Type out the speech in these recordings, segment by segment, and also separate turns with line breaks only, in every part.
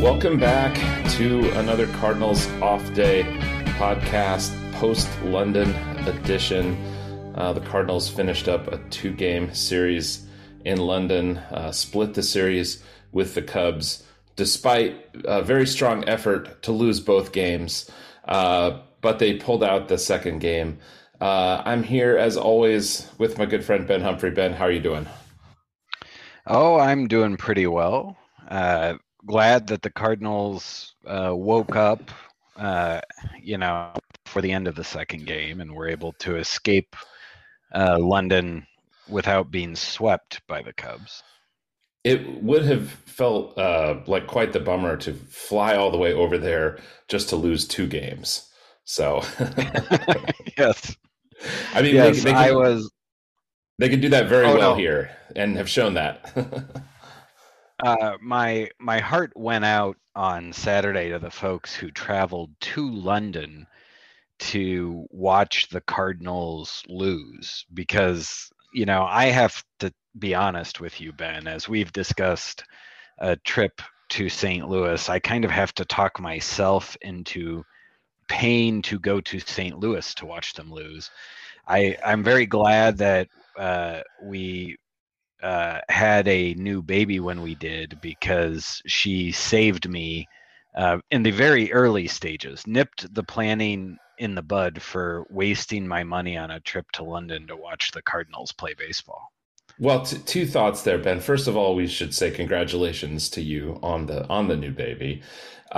Welcome back to another Cardinals off day podcast, post London edition. Uh, the Cardinals finished up a two game series in London, uh, split the series with the Cubs, despite a very strong effort to lose both games. Uh, but they pulled out the second game. Uh, I'm here as always with my good friend Ben Humphrey. Ben, how are you doing?
Oh, I'm doing pretty well. Glad that the Cardinals uh, woke up, uh, you know, for the end of the second game and were able to escape uh, London without being swept by the Cubs.
It would have felt uh, like quite the bummer to fly all the way over there just to lose two games. So,
yes,
I mean,
yes,
they, they
I was.
they can do that very
Oh,
well
no.
here and have shown that.
Uh, my my heart went out on Saturday to the folks who traveled to London to watch the Cardinals lose because you know I have to be honest with you, Ben, as we've discussed a trip to St. Louis, I kind of have to talk myself into paying to go to St. Louis to watch them lose. I I'm very glad that uh, we uh, had a new baby when we did because she saved me uh, in the very early stages, nipped the planning in the bud for wasting my money on a trip to London to watch the Cardinals play baseball.
well, t- two thoughts there, Ben. First of all, we should say congratulations to you on the on the new baby.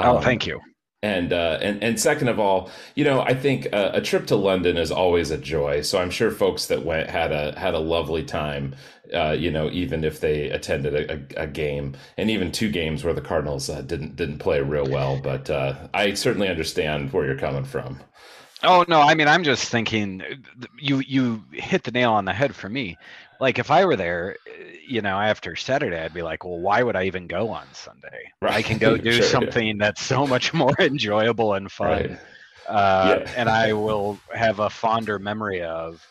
oh,
Um,
thank you.
And uh, and and second of all, you know, I think a trip to London is always a joy. So I'm sure folks that went had a had a lovely time. Uh, you know, even if they attended a, a, a game, and even two games where the Cardinals uh, didn't didn't play real well. But uh, I certainly understand where you're coming from.
Oh no, I mean I'm just thinking you you hit the nail on the head for me. Like if I were there, eh, you know, after Saturday I'd be like, well, why would I even go on Sunday? I can go do
sure, yeah.
something that's so much more enjoyable and fun.
Right.
uh,
Yeah.
and I will have a fonder memory of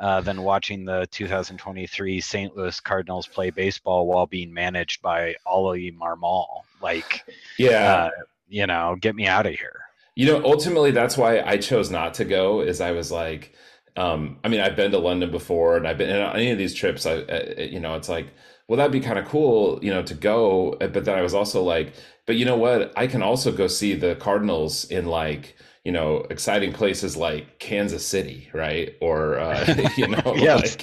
uh, than watching the 2023 St. Louis Cardinals play baseball while being managed by Ollie Marmol. Like,
Yeah.
uh, you know, get me out of here.
You know, ultimately, that's why I chose not to go. Is I was like, um, I mean, I've been to London before, and I've been on any of these trips. I, uh, you know, it's like, well, that'd be kind of cool, you know, to go. uh, But then I was also like, but you know what? I can also go see the Cardinals in like, you know, exciting places like Kansas City, right? Or uh, you know,
Yes.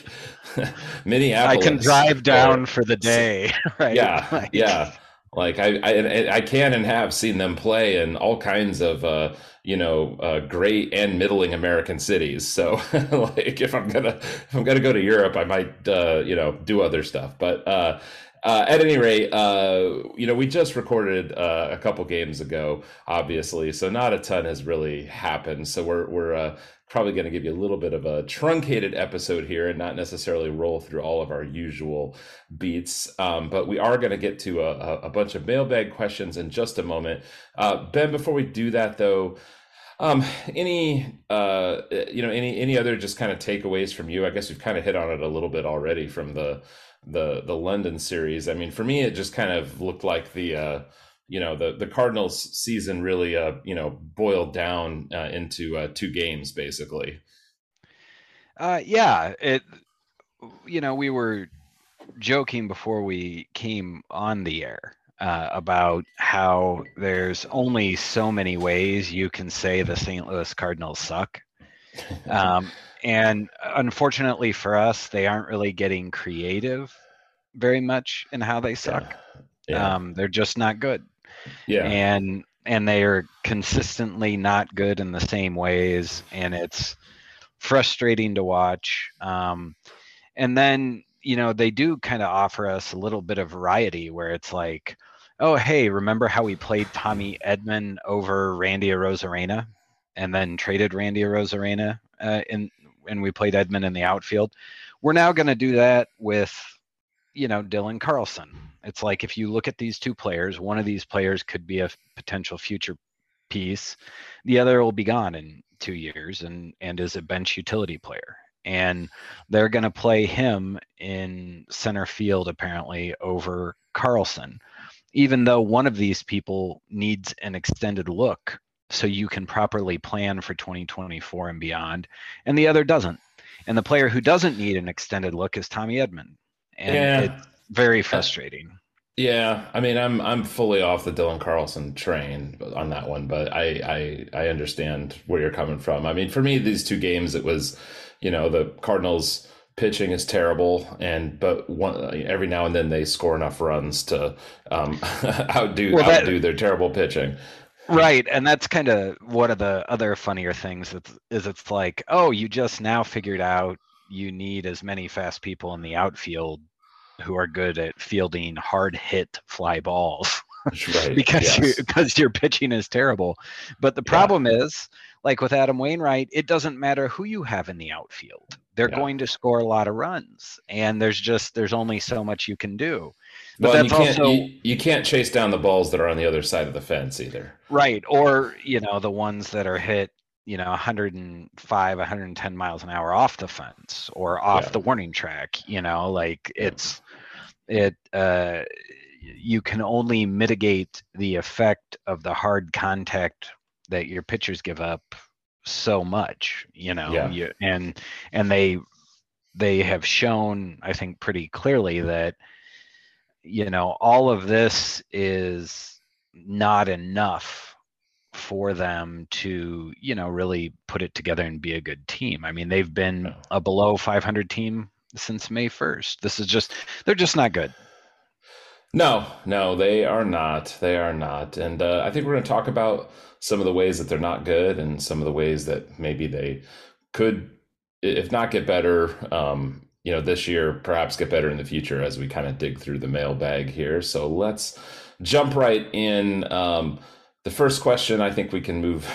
like Minneapolis.
I can drive down
or-
for the day, right?
yeah,
Like,
yeah. Like I, I, I can and have seen them play in all kinds of, uh, you know, uh, great and middling American cities. So, like, if I'm gonna, if I'm gonna go to Europe, I might, uh, you know, do other stuff. But uh, uh, at any rate, uh, you know, we just recorded uh, a couple games ago, obviously, so not a ton has really happened. So we're we're uh, probably going to give you a little bit of a truncated episode here and not necessarily roll through all of our usual beats. Um, but we are going to get to a, a- bunch of mailbag questions in just a moment. Uh, ben, before we do that, though, um, any uh, you know any any other just kind of takeaways from you? I guess we've kind of hit on it a little bit already from the the the London series. I mean, for me, it just kind of looked like the uh, you know the the Cardinals season really uh, you know boiled down uh, into uh, two games basically.
Uh, yeah, it. You know, we were joking before we came on the air uh, about how there's only so many ways you can say the St. Louis Cardinals suck. Um, and unfortunately for us, they aren't really getting creative very much in how they suck.
Yeah.
Um, they're just not good.
Yeah.
and and they are consistently not good in the same ways and it's frustrating to watch. Um, and then you know they do kind of offer us a little bit of variety where it's like oh hey remember how we played tommy Edman over randy Arozarena and then traded randy Arozarena uh, in and we played Edman in the outfield? We're now going to do that with you know dylan carlson it's like if you look at these two players, one of these players could be a potential future piece, the other will be gone in two years and and is a bench utility player. And they're going to play him in center field apparently over Carlson, even though one of these people needs an extended look so you can properly plan for 2024 and beyond, and the other doesn't. And the player who doesn't need an extended look is Tommy Edman. And yeah. Very frustrating.
Yeah, I mean, I'm I'm fully off the Dylan Carlson train on that one, but I, I I understand where you're coming from. I mean, for me, these two games, it was, you know, the Cardinals pitching is terrible, and but one every now and then they score enough runs to um, outdo well, that, outdo their terrible pitching.
Right, and that's kind of one of the other funnier things is, is it's like, oh, you just now figured out you need as many fast people in the outfield who are good at fielding hard hit fly balls right. because yes. you because your pitching is terrible. But the problem yeah. is, like with Adam Wainwright, it doesn't matter who you have in the outfield. They're yeah. going to score a lot of runs, and there's just there's only so much you can do.
But well, you can't, also you, you can't chase down the balls that are on the other side of the fence either.
Right, or you know the ones that are hit you know 105 110 miles an hour off the fence or off yeah. the warning track you know like it's it uh, you can only mitigate the effect of the hard contact that your pitchers give up so much you know yeah. you, and and they they have shown i think pretty clearly that you know all of this is not enough for them to you know really put it together and be a good team i mean they've been a below 500 team since May 1st. This is just, they're just not good.
No, no, they are not. They are not. And uh, I think we're going to talk about some of the ways that they're not good and some of the ways that maybe they could, if not get better, um, you know, this year, perhaps get better in the future as we kind of dig through the mailbag here. So let's jump right in. Um, the first question I think we can move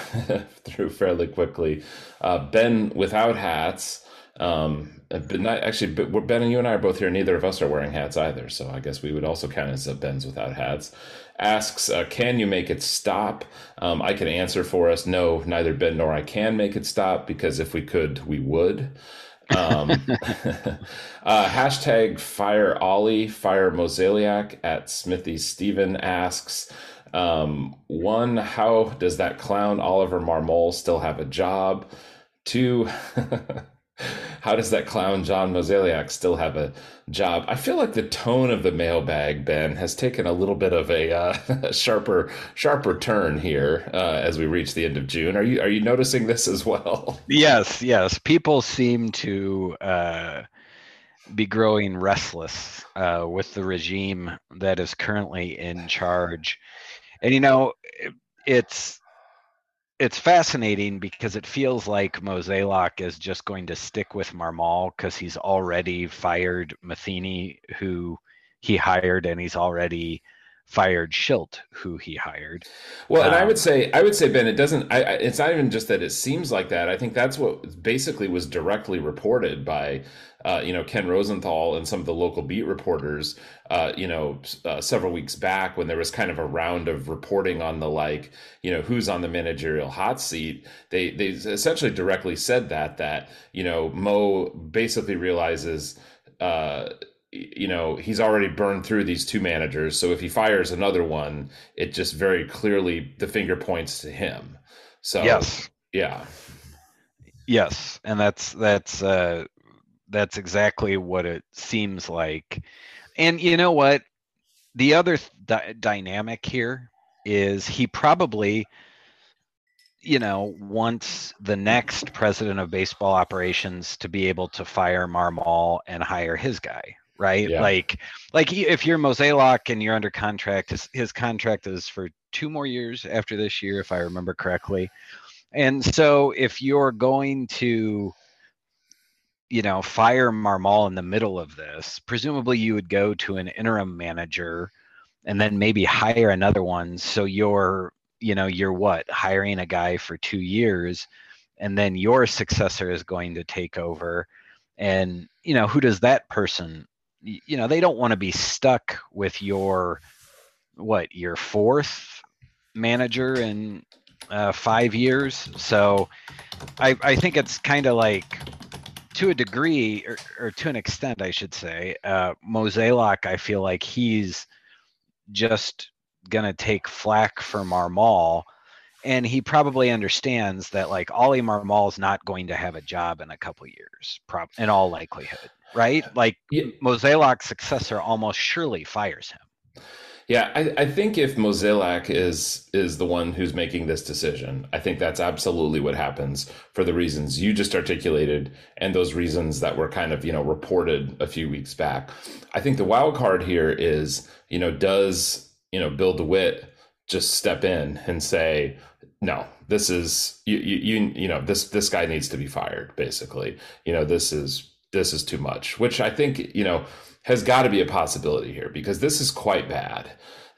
through fairly quickly. Uh, ben without hats um, but not actually, but Ben and you and I are both here. Neither of us are wearing hats either, so I guess we would also count as a Ben's without hats. Asks, uh, can you make it stop? Um, I can answer for us. No, neither Ben nor I can make it stop because if we could, we would. um, uh, hashtag fire Ollie, fire Mozeliak at Smithy Steven asks, um, one, how does that clown Oliver Marmol still have a job? Two, how does that clown John Mozeliak still have a job? I feel like the tone of the mailbag, Ben, has taken a little bit of a uh, sharper, sharper turn here uh, as we reach the end of June. Are you are you noticing this as well?
Yes, yes. People seem to uh, be growing restless uh, with the regime that is currently in charge, and you know, it's it's fascinating because it feels like Mozeliak is just going to stick with Marmol because he's already fired Matheny, who he hired, and he's already fired Shildt, who he hired.
Well, and um, I would um, say, I would say, Ben, it doesn't. I, it's not even just that it seems like that. I think that's what basically was directly reported by uh, you know, Ken Rosenthal and some of the local beat reporters, uh, you know, uh, several weeks back when there was kind of a round of reporting on the like, you know, who's on the managerial hot seat. They they essentially directly said that that you know Mo basically realizes. Uh, you know he's already burned through these two managers so if he fires another one it just very clearly the finger points to him so
yes
yeah
yes and that's that's uh that's exactly what it seems like. And you know what? The other th- dynamic here is he probably, you know, wants the next president of baseball operations to be able to fire Marmol and hire his guy, right? Yeah. Like, like if you're Mozeliak and you're under contract, his, his contract is for two more years after this year, if I remember correctly. And so if you're going to you know, fire Marmol in the middle of this, presumably you would go to an interim manager and then maybe hire another one. So you're, you know, you're what, hiring a guy for two years and then your successor is going to take over. And, you know, who does that person, you know, they don't want to be stuck with your, what, your fourth manager in uh, five years. So I, I think it's kind of like, to a degree, or, or, to an extent, I should say, uh, I feel like he's just gonna take flack for Marmol, and he probably understands that like Ollie Marmol is not going to have a job in a couple years, prob- in all likelihood, right? Like yeah. Successor almost surely fires him.
Yeah, I, I, think if Mozeliak is is the one who's making this decision, I think that's absolutely what happens for the reasons you just articulated and those reasons that were kind of you know reported a few weeks back. I think the wild card here is you know does you know Bill DeWitt just step in and say no this is you you you know this this guy needs to be fired basically you know this is this is too much which I think you know has got to be a possibility here because this is quite bad.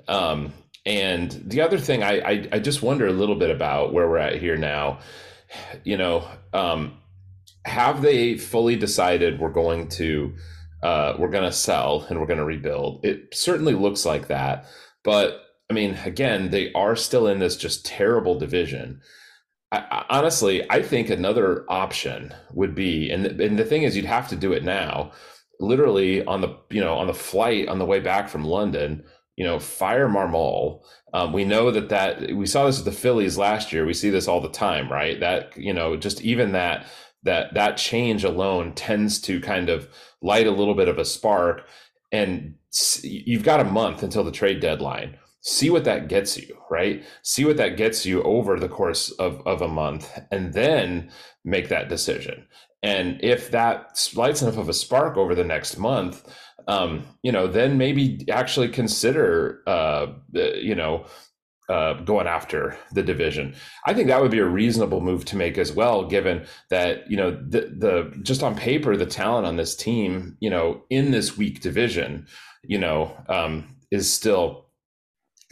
Um, and the other thing I, I, I just wonder a little bit about where we're at here now. You know, um, have they fully decided we're going to uh, we're going to sell and we're going to rebuild? It certainly looks like that, but I mean, again, they are still in this just terrible division. I, honestly, I think another option would be, and the, and the thing is, you'd have to do it now literally on the you know on the flight on the way back from London, you know, fire Marmol. Um, we know that that we saw this with the Phillies last year. We see this all the time, right? That you know, just even that that that change alone tends to kind of light a little bit of a spark. And you've got a month until the trade deadline. See what that gets you, right? See what that gets you over the course of, of a month, and then make that decision. And if that lights enough of a spark over the next month, um, you know, then maybe actually consider, uh, you know, uh, going after the division. I think that would be a reasonable move to make as well, given that you know the the just on paper the talent on this team, you know, in this weak division, you know, um, is still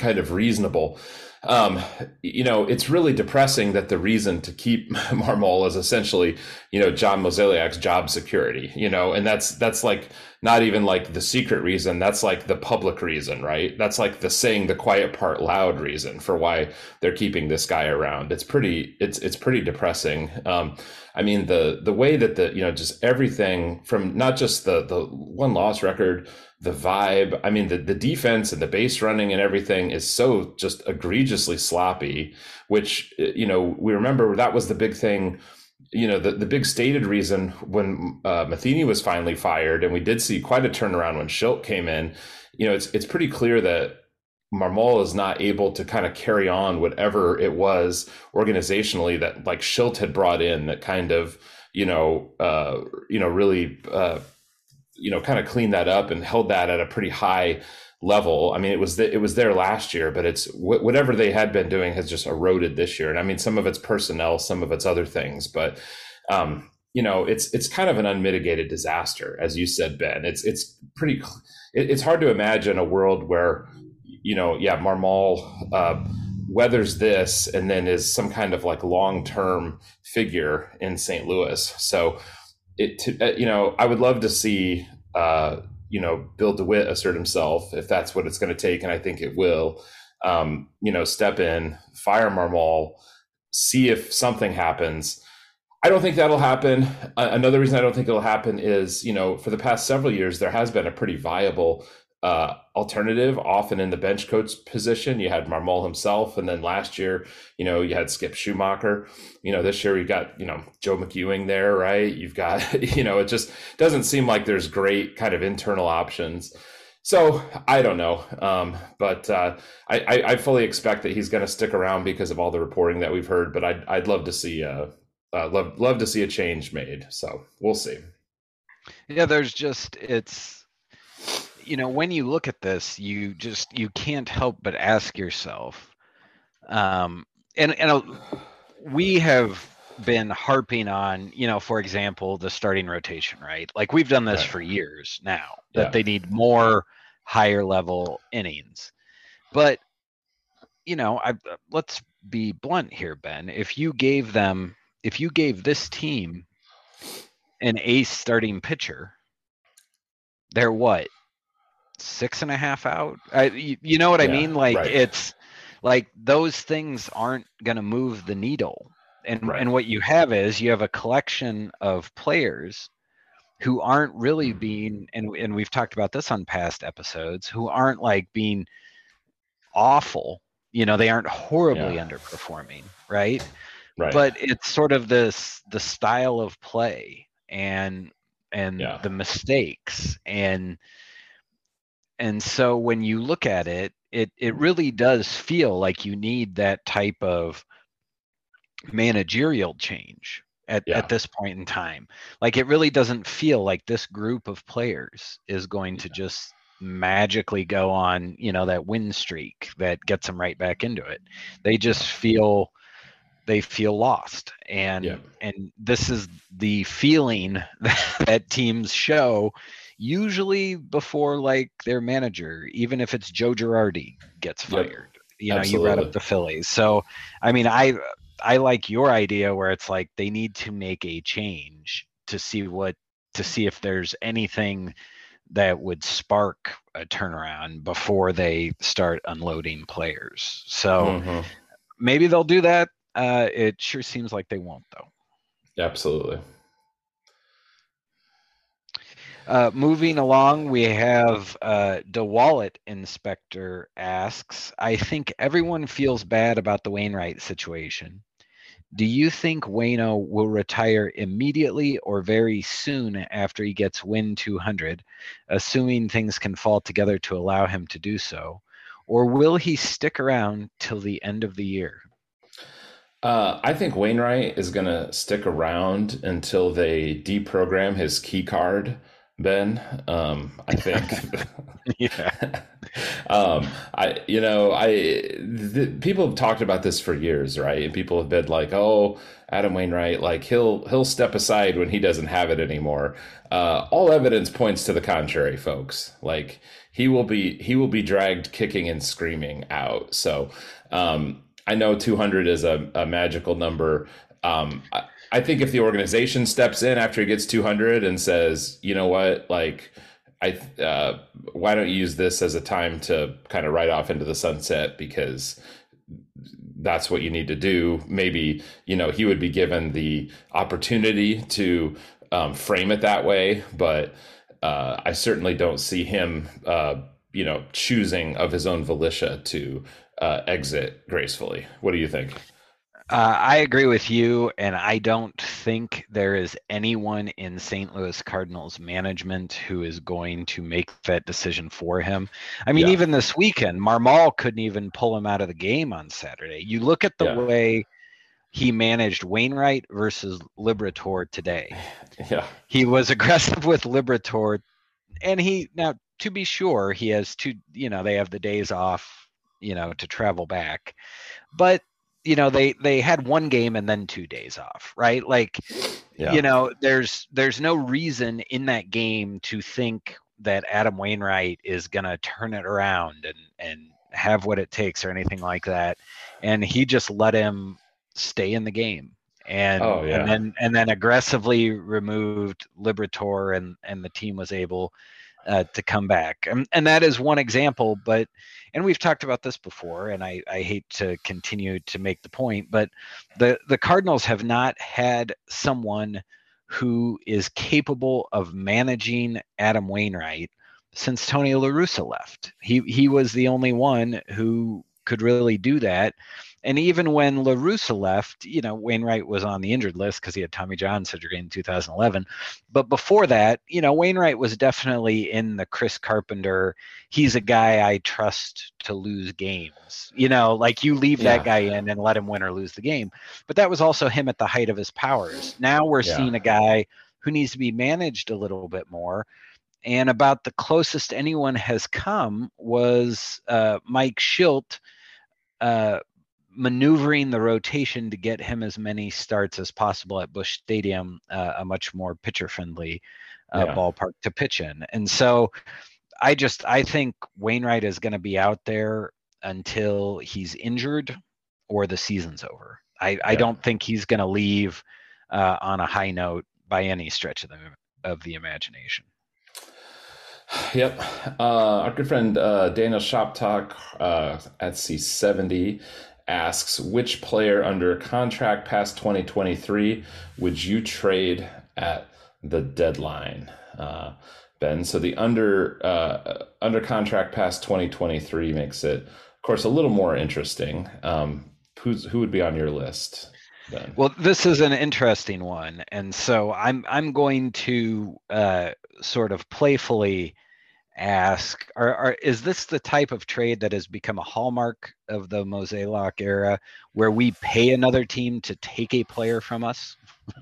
kind of reasonable um, you know, it's really depressing that the reason to keep Marmol is essentially, you know, John Mozeliak's job security, you know, and that's, that's like not even like the secret reason. That's like the public reason, right? That's like the saying the quiet part loud reason for why they're keeping this guy around. It's pretty, it's, it's pretty depressing. Um, I mean, the, the way that the, you know, just everything from not just the, the one loss record, the vibe. I mean, the, the defense and the base running and everything is so just egregiously sloppy, which, you know, we remember that was the big thing. You know, the, the big stated reason when uh, Matheny was finally fired, and we did see quite a turnaround when Shildt came in. You know, it's it's pretty clear that Marmol is not able to kind of carry on whatever it was organizationally that like Shildt had brought in that kind of you know uh, you know really uh, you know kind of cleaned that up and held that at a pretty high level. I mean, it was the, it was there last year, but it's wh- whatever they had been doing has just eroded this year. And I mean, some of it's personnel, some of it's other things, but um, you know, it's it's kind of an unmitigated disaster, as you said, Ben. It's it's pretty. It, it's hard to imagine a world where, you know, yeah, Marmol. Uh, weathers this and then is some kind of like long term figure in St. Louis. So it uh, you know I would love to see uh, you know Bill DeWitt assert himself if that's what it's going to take, and I think it will. Um, you know, step in, fire Marmol, see if something happens. I don't think that'll happen. another reason I don't think it'll happen is, you know, for the past several years, there has been a pretty viable uh, alternative, often in the bench coach position. You had Marmol himself, and then last year, you know, you had Skip Schumaker. You know, this year we got you know Joe McEwing there, right? You've got you know, it just doesn't seem like there's great kind of internal options. So I don't know, um, but uh, I, I, I, fully expect that he's going to stick around because of all the reporting that we've heard. But I'd I'd love to see uh, uh, love love to see a change made. So we'll see.
Yeah, there's just it's you know when you look at this you just you can't help but ask yourself um and and uh, we have been harping on you know for example the starting rotation right like we've done this right. for years now that yeah. they need more higher level innings but you know i let's be blunt here ben if you gave them if you gave this team an ace starting pitcher they're what six and a half out. I, you, you know what yeah, I mean? Like right. it's like those things aren't going to move the needle. And right. and what you have is you have a collection of players who aren't really mm-hmm. being and and we've talked about this on past episodes who aren't like being awful. You know, they aren't horribly yeah. underperforming, right?
Right.
But it's sort of this the style of play and and yeah. the mistakes and and so when you look at it it it really does feel like you need that type of managerial change at, yeah. at this point in time. Like it really doesn't feel like this group of players is going to just magically go on you know that win streak that gets them right back into it. They just feel they feel lost. And yeah. and this is the feeling that, that teams show usually before like their manager even if it's joe girardi gets fired yep. you know Absolutely. you brought up the phillies so i mean i i like your idea where it's like they need to make a change to see what to see if there's anything that would spark a turnaround before they start unloading players so mm-hmm. maybe they'll do that uh, it sure seems like they won't, though.
Absolutely.
Uh, moving along, we have uh, DeWallet Inspector asks I think everyone feels bad about the Wainwright situation. Do you think Wayno will retire immediately or very soon after he gets Win 200, assuming things can fall together to allow him to do so? Or will he stick around till the end of the year?
Uh, I think Wainwright is going to stick around until they deprogram his key card. Ben, um, I think.
yeah.
um, I, you know, I the, people have talked about this for years, right? And people have been like, "Oh, Adam Wainwright, like he'll he'll step aside when he doesn't have it anymore." Uh, all evidence points to the contrary, folks. Like he will be he will be dragged kicking and screaming out. So. Um, I know 200 is a, a magical number. Um, I, think if the organization steps in after he gets 200 and says, you know what, like, I uh, why don't you use this as a time to kind of ride off into the sunset because that's what you need to do. Maybe you know he would be given the opportunity to um, frame it that way, but uh, I certainly don't see him, uh, you know, choosing of his own volition to uh, exit gracefully. What do you think?
Uh, I agree with you, and I don't think there is anyone in St. Louis Cardinals management who is going to make that decision for him. I mean, yeah. even this weekend, Marmol couldn't even pull him out of the game on Saturday. You look at the yeah. way he managed Wainwright versus Liberatore today.
Yeah,
he was aggressive with Liberatore, and he now to be sure he has two. You know, they have the days off you know, to travel back. But you know, they they had one game and then two days off, right? Like, yeah. you know, there's there's no reason in that game to think that Adam Wainwright is gonna turn it around and and have what it takes or anything like that. And he just let him stay in the game and oh, yeah. and then and then aggressively removed Liberatore and and the team was able uh, to come back. And, and that is one example, but, and we've talked about this before, and I, I hate to continue to make the point, but the, the Cardinals have not had someone who is capable of managing Adam Wainwright since Tony La Russa left. He, he was the only one who could really do that. And even when La Russa left, you know, Wainwright was on the injured list because he had Tommy John surgery in 2011. But before that, you know, Wainwright was definitely in the Chris Carpenter, he's a guy I trust to lose games. You know, like you leave yeah. that guy in and let him win or lose the game. But that was also him at the height of his powers. Now we're yeah. seeing a guy who needs to be managed a little bit more. And about the closest anyone has come was uh, Mike Shildt. Uh, maneuvering the rotation to get him as many starts as possible at Busch Stadium, uh, a much more pitcher friendly uh, yeah. ballpark to pitch in. And so I just I think Wainwright is going to be out there until he's injured or the season's over. I, yeah. I don't think he's going to leave uh, on a high note by any stretch of the of the imagination.
Yep. Uh, our good friend uh, Daniel Shoptalk uh, at C70 asks which player under contract past 2023 would you trade at the deadline uh, ben so the under uh, under contract past 2023 makes it of course, a little more interesting. Um, who's who would be on your list? Then?
Well, this is an interesting one, and so I'm I'm going to uh, sort of playfully ask: are, are, is this the type of trade that has become a hallmark of the Mozeliak era, where we pay another team to take a player from us?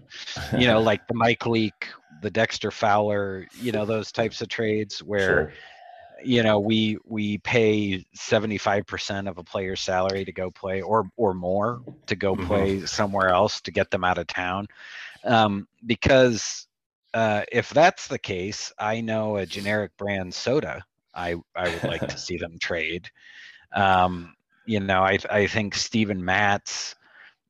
you know, like the Mike Leake, the Dexter Fowler, you know, those types of trades where. Sure you know we we pay 75% of a player's salary to go play or or more to go mm-hmm. play somewhere else to get them out of town um, because uh, if that's the case i know a generic brand soda. I i would like to see them trade. Um, you know i i think steven matz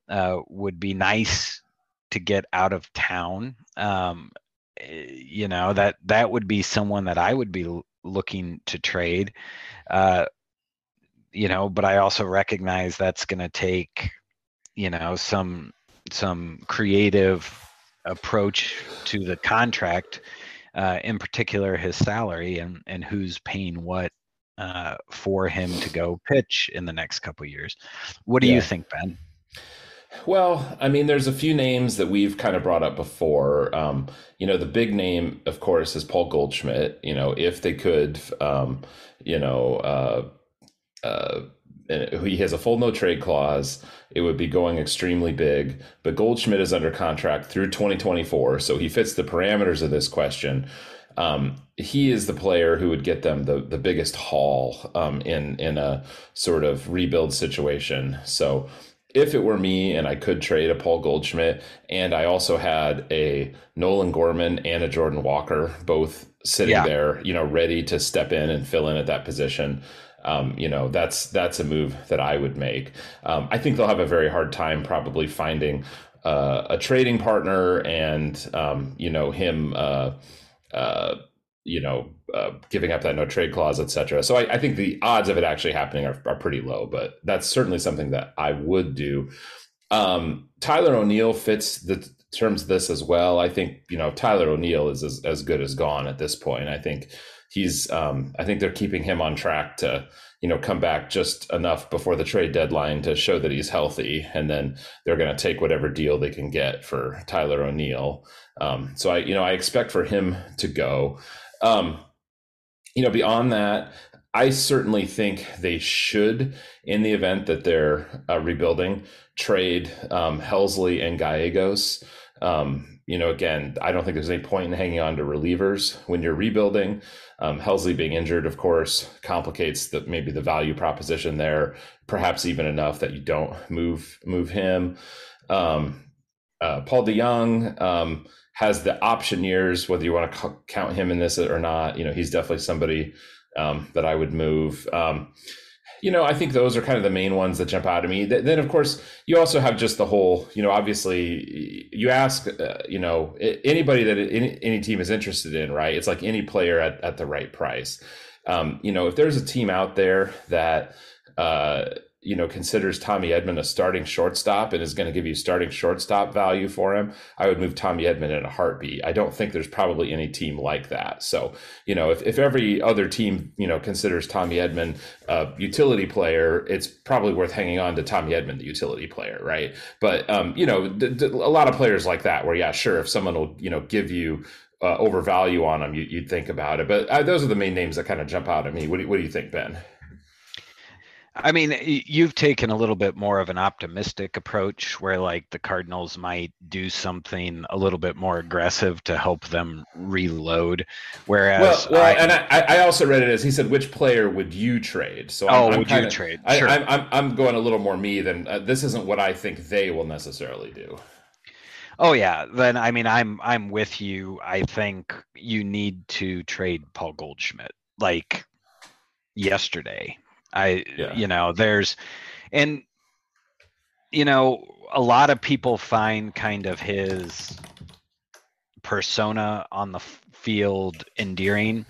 uh, would be nice to get out of town. Um, eh, you know that that would be someone that i would be looking to trade. Uh, you know, but I also recognize that's going to take, you know, some some creative approach to the contract, uh, in particular his salary and and who's paying what uh, for him to go pitch in the next couple years. What do yeah. you think, Ben?
Well, I mean, there's a few names that we've kind of brought up before. Um, you know, the big name, of course, is Paul Goldschmidt. You know, if they could, um, you know, uh, uh, he has a full no trade clause. It would be going extremely big. But Goldschmidt is under contract through 2024, so he fits the parameters of this question. Um, he is the player who would get them the the biggest haul um, in in a sort of rebuild situation. So if it were me and I could trade a Paul Goldschmidt, and I also had a Nolan Gorman and a Jordan Walker, both sitting yeah. there, you know, ready to step in and fill in at that position. Um, you know, that's that's a move that I would make. Um, I think they'll have a very hard time probably finding uh, a trading partner and um, you know him. Uh, uh, you know, uh, giving up that no trade clause, et cetera. So I, I, think the odds of it actually happening are, are, pretty low, but that's certainly something that I would do. Um, Tyler O'Neill fits the terms of this as well. I think, you know, Tyler O'Neill is as, as good as gone at this point. I think he's, um, I think they're keeping him on track to, you know, come back just enough before the trade deadline to show that he's healthy. And then they're going to take whatever deal they can get for Tyler O'Neill. Um, so I, you know, I expect for him to go. Um, you know, beyond that, I certainly think they should, in the event that they're uh, rebuilding, trade um, Helsley and Gallegos. Um, you know, again, I don't think there's any point in hanging on to relievers when you're rebuilding. Um, Helsley being injured, of course, complicates the maybe the value proposition there, perhaps even enough that you don't move move him. Um, uh, Paul DeJong, um, has the option years, whether you want to count him in this or not. You know, he's definitely somebody um, that I would move. Um, you know, I think those are kind of the main ones that jump out at me. Then, of course, you also have just the whole. You know, obviously, you ask, uh, you know, anybody that any, any, team is interested in, right? It's like any player at, at the right price. Um, you know, if there's a team out there that uh, you know considers Tommy Edman a starting shortstop and is going to give you starting shortstop value for him, I would move Tommy Edman in a heartbeat. I don't think there's probably any team like that. So, you know, if, if every other team, you know, considers Tommy Edman a utility player, it's probably worth hanging on to Tommy Edman, the utility player, right? But, um, you know, a lot of players like that where, yeah, sure, if someone will, you know, give you uh, overvalue on them, you, would think about it. But uh, those are the main names that kind of jump out at me. What do, what do you think, Ben?
I mean, you've taken a little bit more of an optimistic approach where like the Cardinals might do something a little bit more aggressive to help them reload. Whereas,
well, well I, and I, I, also read it as he said, which player would you trade?
So, I'm, oh, I'm would kinda, you trade?
Sure. I, am I'm, I'm going a little more me than uh, this isn't what I think they will necessarily do.
Oh yeah, then I mean I'm I'm with you. I think you need to trade Paul Goldschmidt like yesterday I, yeah. you know, there's, and, you know, a lot of people find kind of his persona on the field endearing.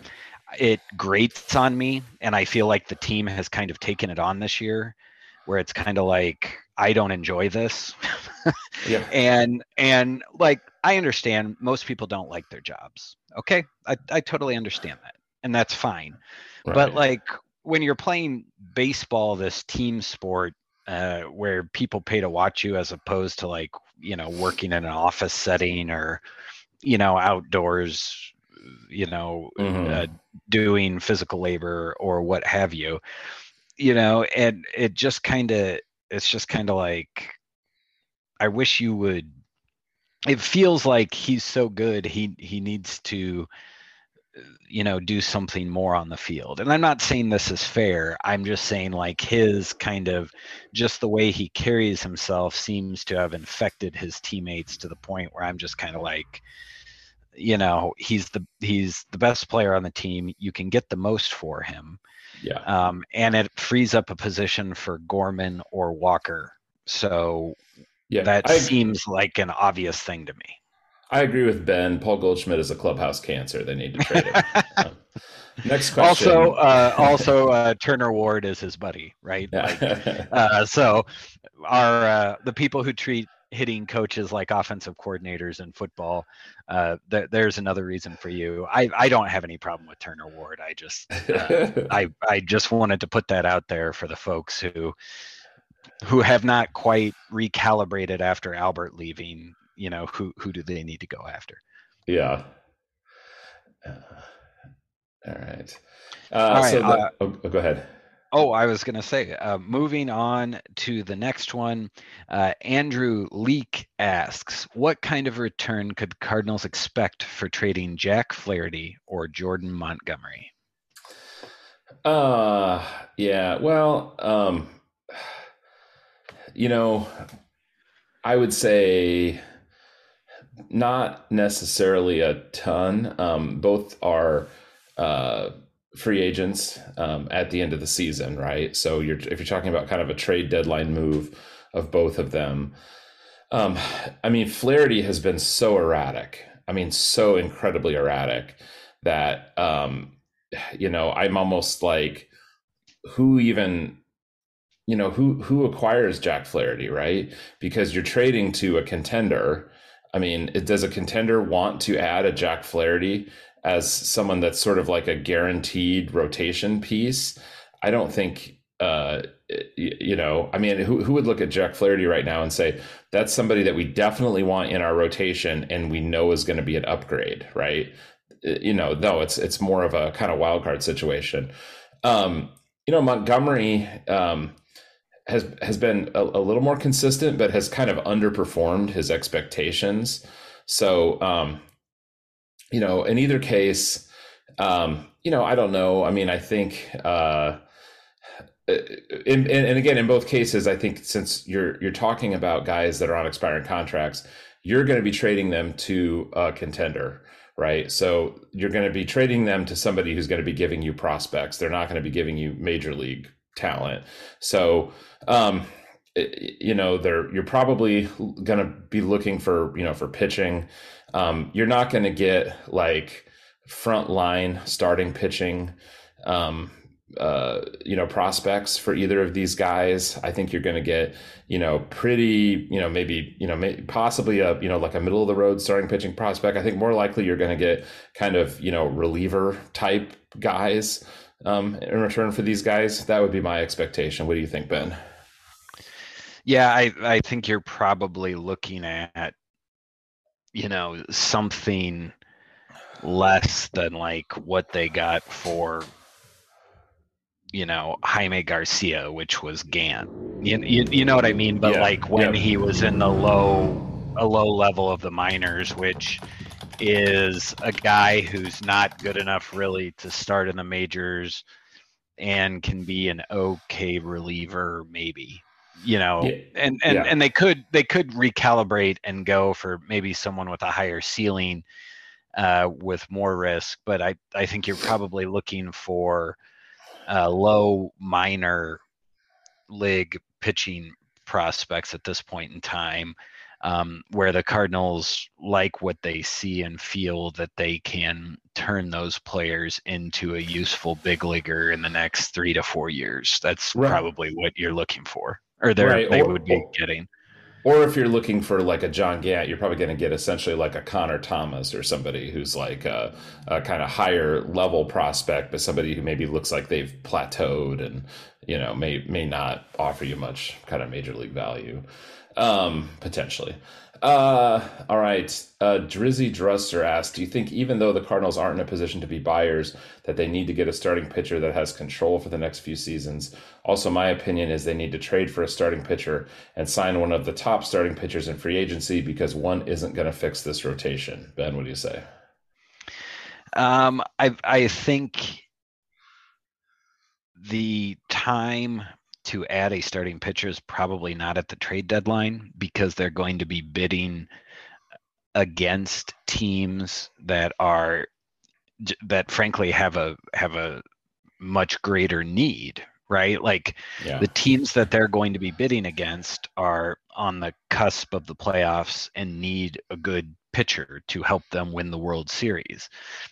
It grates on me, and I feel like the team has kind of taken it on this year, where it's kind of like I don't enjoy this. yeah. And and like I understand most people don't like their jobs. Okay, I I totally understand that, and that's fine. Right. But like when you're playing baseball, this team sport, uh, where people pay to watch you as opposed to like you know working in an office setting or you know outdoors you know mm-hmm. uh, doing physical labor or what have you you know and it just kind of it's just kind of like i wish you would it feels like he's so good he he needs to you know do something more on the field. And i'm not saying this is fair. I'm just saying like his kind of just the way he carries himself seems to have infected his teammates to the point where i'm just kind of like you know he's the he's the best player on the team. You can get the most for him.
Yeah.
Um, and it frees up a position for gorman or walker. So yeah that I, seems like an obvious thing to me
I agree with Ben. Paul Goldschmidt is a clubhouse cancer. They need to trade him. uh, next question.
Also, uh, also uh, Turner Ward is his buddy, right? Like, uh, so, are uh, the people who treat hitting coaches like offensive coordinators in football? Uh, th- there's another reason for you. I, I don't have any problem with Turner Ward. I just I I just wanted to put that out there for the folks who who have not quite recalibrated after Albert leaving you know who who do they need to go after.
Yeah. Uh, all right. Uh, all right so the, uh, oh, oh, go ahead.
Oh, I was going to say, uh, moving on to the next one, uh, Andrew Leake asks, what kind of return could Cardinals expect for trading Jack Flaherty or Jordan Montgomery?
Uh, yeah, well, um, you know, I would say not necessarily a ton. Um, both are uh, free agents um, at the end of the season, right? So you're if you're talking about kind of a trade deadline move of both of them. Um, I mean, Flaherty has been so erratic. I mean, so incredibly erratic that um, you know I'm almost like, who even you know who who acquires Jack Flaherty, right? Because you're trading to a contender I mean, does a contender want to add a Jack Flaherty as someone that's sort of like a guaranteed rotation piece? I don't think. Uh, you know, I mean, who who would look at Jack Flaherty right now and say that's somebody that we definitely want in our rotation and we know is going to be an upgrade, right? You know, no, it's it's more of a kind of wild card situation. Um, you know, Montgomery. Um, has has been a, a, little more consistent, but has kind of underperformed his expectations. So, um, you know, in either case, um, you know, I don't know. I mean, I think, uh, in, in, and again, in both cases, I think since you're you're talking about guys that are on expiring contracts, you're going to be trading them to a contender, right? So you're going to be trading them to somebody who's going to be giving you prospects. They're not going to be giving you major league talent. So, um, you know, they're you're probably going to be looking for you know for pitching. Um, you're not going to get like front line starting pitching. Um, uh, you know prospects for either of these guys. I think you're going to get you know pretty you know maybe you know may, possibly a you know like a middle of the road starting pitching prospect. I think more likely you're going to get kind of you know reliever type guys um, in return for these guys. That would be my expectation. What do you think, Ben?
Yeah, I, I think you're probably looking at, you know, something less than like what they got for, you know, Jaime Garcia, which was Gant. You, you, you know what I mean? But yeah, like when yeah. he was in the low, a low level of the minors, which is a guy who's not good enough really to start in the majors and can be an okay reliever maybe you know yeah. and and yeah. and they could they could recalibrate and go for maybe someone with a higher ceiling uh, with more risk but i i think you're probably looking for uh, low minor league pitching prospects at this point in time um, where the Cardinals like what they see and feel that they can turn those players into a useful big leaguer in the next three to four years. That's right. probably what you're looking for, or right. they or, would be getting.
or if you're looking for like a John Gant, you're probably going to get essentially like a Connor Thomas or somebody who's like a, a kind of higher level prospect, but somebody who maybe looks like they've plateaued and you know may may not offer you much kind of major league value um, potentially. Uh, all right. Uh, Drizzy Drusser asked, "Do you think even though the Cardinals aren't in a position to be buyers, that they need to get a starting pitcher that has control for the next few seasons? Also, my opinion is they need to trade for a starting pitcher and sign one of the top starting pitchers in free agency because one isn't going to fix this rotation." Ben, what do you say?
Um, I I think the time to add a starting pitcher is probably not at the trade deadline because they're going to be bidding against teams that are that frankly have a have a much greater need right like yeah. the teams that they're going to be bidding against are on the cusp of the playoffs and need a good pitcher to help them win the World Series.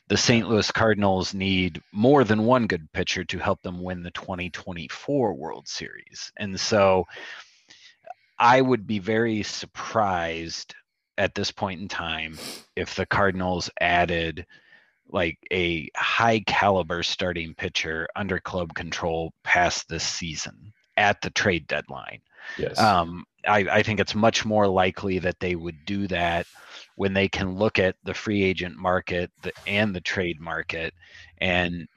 The St. Louis Cardinals need more than one good pitcher to help them win the 2024 World Series. And so I would be very surprised at this point in time if the Cardinals added like a high caliber starting pitcher under club control past this season at the trade deadline.
Yes.
Um, I, I think it's much more likely that they would do that when they can look at the free agent market the, and the trade market and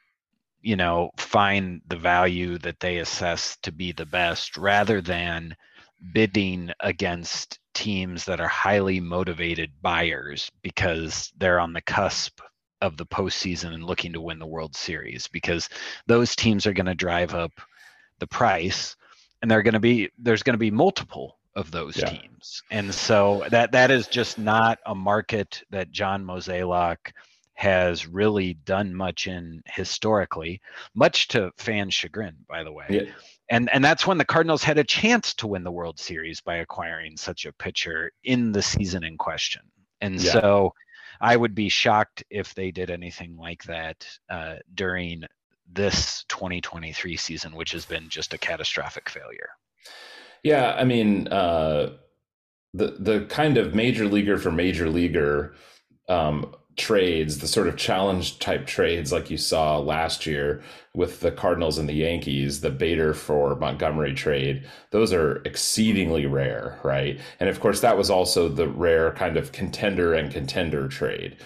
you know find the value that they assess to be the best rather than bidding against teams that are highly motivated buyers because they're on the cusp of the postseason and looking to win the World Series because those teams are going to drive up the price and they're going to be there's going to be multiple of those yeah. teams. And so that that is just not a market that John Mozeliak has really done much in historically, much to fan chagrin, by the way. Yeah. And and that's when the Cardinals had a chance to win the World Series by acquiring such a pitcher in the season in question. And yeah. so I would be shocked if they did anything like that uh, during this 2023 season, which has been just a catastrophic failure.
Yeah, I mean, uh, the the kind of major leaguer for major leaguer um, trades, the sort of challenge type trades like you saw last year with the Cardinals and the Yankees, the Bader for Montgomery trade, those are exceedingly rare, right? And of course, that was also the rare kind of contender and contender trade.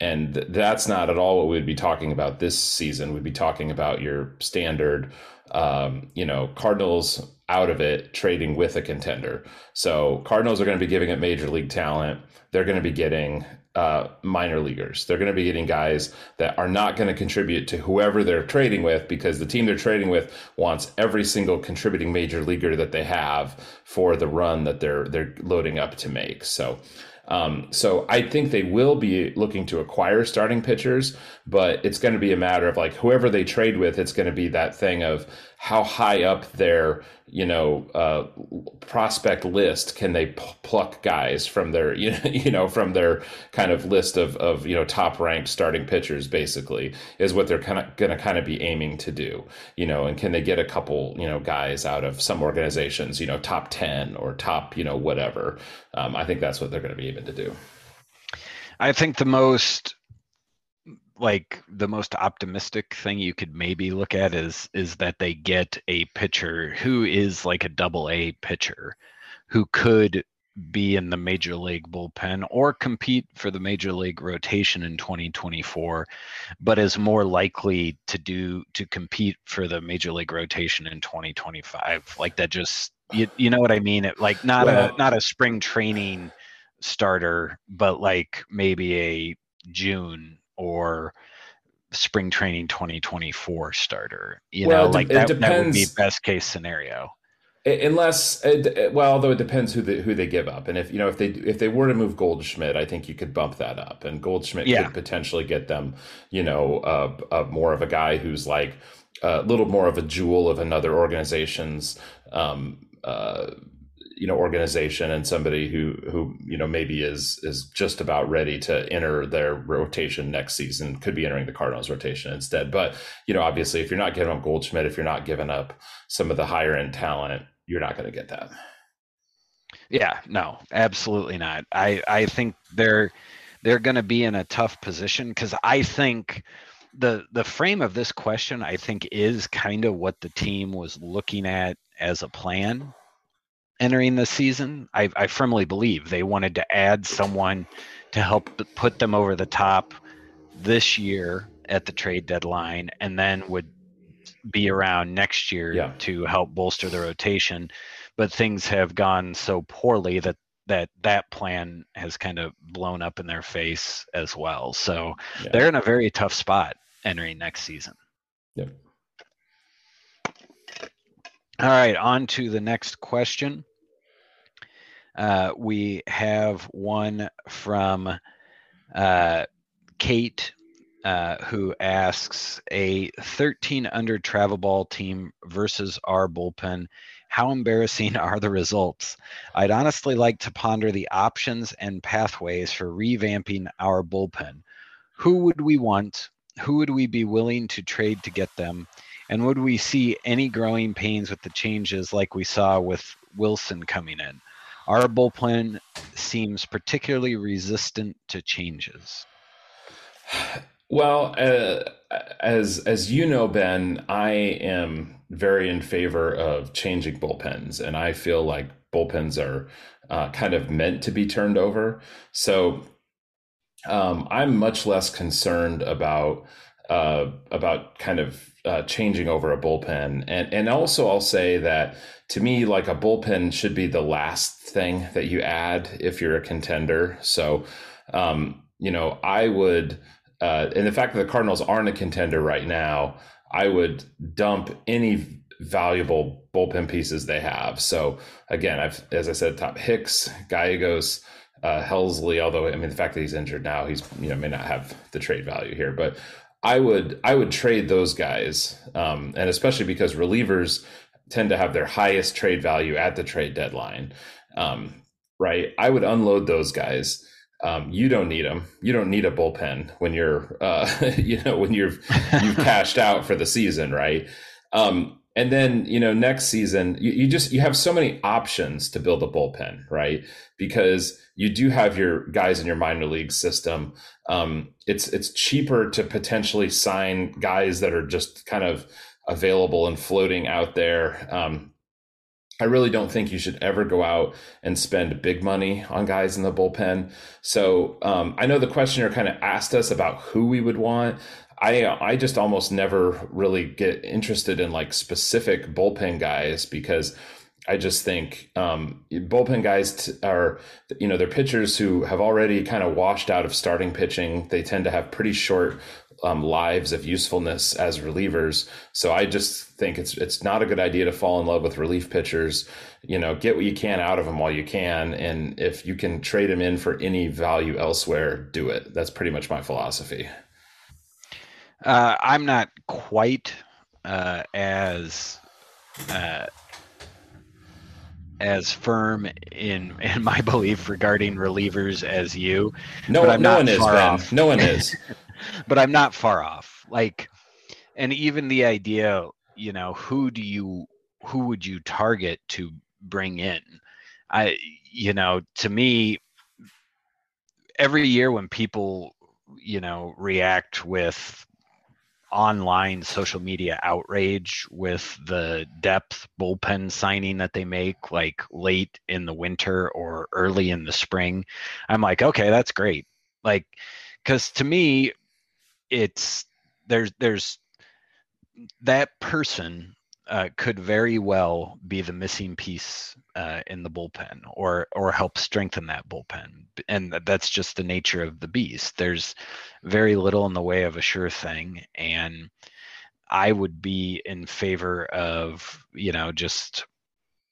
And that's not at all what we'd be talking about this season. We'd be talking about your standard, um, you know, Cardinals out of it trading with a contender. So Cardinals are going to be giving it major league talent. They're going to be getting uh, minor leaguers. They're going to be getting guys that are not going to contribute to whoever they're trading with because the team they're trading with wants every single contributing major leaguer that they have for the run that they're they're loading up to make. So um, so I think they will be looking to acquire starting pitchers, but it's going to be a matter of like whoever they trade with, it's going to be that thing of how high up their you know uh, prospect list can they p- pluck guys from their you know, you know from their kind of list of of you know top ranked starting pitchers basically is what they're kind of going to kind of be aiming to do you know and can they get a couple you know guys out of some organizations you know top 10 or top you know whatever. Um, i think that's what they're going to be aiming to do.
I think the most like the most optimistic thing you could maybe look at is is that they get a pitcher who is like a double A pitcher who could be in the major league bullpen or compete for the major league rotation in 2024 but is more likely to do to compete for the major league rotation in 2025 like that just you, you know what i mean? It, like not well, a not a spring training starter but like maybe a june or spring training 2024 starter. You well, know, like that, that would be best case scenario.
Unless, well, although it depends who they who they give up, and if you know if they if they were to move Goldschmidt, I think you could bump that up, and Goldschmidt yeah. could potentially get them, you know, uh, uh, more of a guy who's like a little more of a jewel of another organization's um, uh, you know organization and somebody who who you know maybe is is just about ready to enter their rotation next season could be entering the Cardinals rotation instead. But you know, obviously, if you're not giving up Goldschmidt, if you're not giving up some of the higher end talent, you're not going to get that.
Yeah, no, absolutely not. I I think they're they're going to be in a tough position because I think the the frame of this question I think is kind of what the team was looking at as a plan entering the season. I, I firmly believe they wanted to add someone to help put them over the top this year at the trade deadline, and then would be around next year yeah. to help bolster the rotation. But things have gone so poorly that that that plan has kind of blown up in their face as well. So yeah. they're in a very tough spot entering next season.
Yep.
All right, on to the next question. Uh, we have one from uh, Kate uh, who asks a 13 under travel ball team versus our bullpen. How embarrassing are the results? I'd honestly like to ponder the options and pathways for revamping our bullpen. Who would we want? Who would we be willing to trade to get them? And would we see any growing pains with the changes like we saw with Wilson coming in? Our bullpen seems particularly resistant to changes.
Well, uh, as as you know, Ben, I am very in favor of changing bullpens, and I feel like bullpens are uh, kind of meant to be turned over. So um, I'm much less concerned about uh, about kind of uh, changing over a bullpen, and and also I'll say that to me, like a bullpen should be the last thing that you add if you're a contender. So, um, you know, I would, uh, and the fact that the Cardinals aren't a contender right now, I would dump any valuable bullpen pieces they have. So again, I've as I said, top Hicks, Gallegos, uh, Helsley. Although I mean, the fact that he's injured now, he's you know may not have the trade value here, but I would I would trade those guys, um, and especially because relievers tend to have their highest trade value at the trade deadline. Um, right? I would unload those guys. Um, you don't need them. You don't need a bullpen when you're, uh, you know, when you've you've cashed out for the season, right? Um, and then you know next season you, you, just you have so many options to build a bullpen, right? Because you do have your guys in your minor league system. Um, it's it's cheaper to potentially sign guys that are just kind of available and floating out there. Um, I really don't think you should ever go out and spend big money on guys in the bullpen. So um, I know the questioner kind of asked us about who we would want. I I just almost never really get interested in like specific bullpen guys because I just think um, bullpen guys t- are, you know, they're pitchers who have already kind of washed out of starting pitching. They tend to have pretty short um, lives of usefulness as relievers. So I just think it's it's not a good idea to fall in love with relief pitchers. You know, get what you can out of them while you can, and if you can trade them in for any value elsewhere, do it. That's pretty much my philosophy.
Uh, I'm not quite uh, as uh, as firm in in my belief regarding relievers as you.
No, no one is. Ben. Off. No one is.
but I'm not far off. Like, and even the idea, you know, who do you, who would you target to bring in? I, you know, to me, every year when people, you know, react with online social media outrage with the depth bullpen signing that they make like late in the winter or early in the spring i'm like okay that's great. Like because to me it's there's there's that person uh, could very well be the missing piece uh, in the bullpen or or help strengthen that bullpen. And that's just the nature of the beast. There's very little in the way of a sure thing and i would be in favor of you know just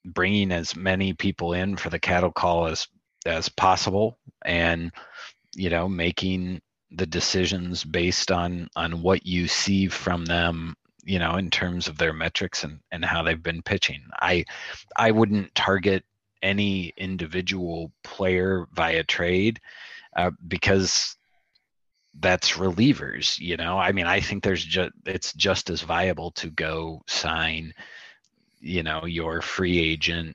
bringing as many people in for the cattle call as as possible and you know making the decisions based on on what you see from them you know in terms of their metrics and and how they've been pitching. I i wouldn't target any individual player via trade uh, because that's relievers you know? I mean i think there's just it's just as viable to go sign you know your free agent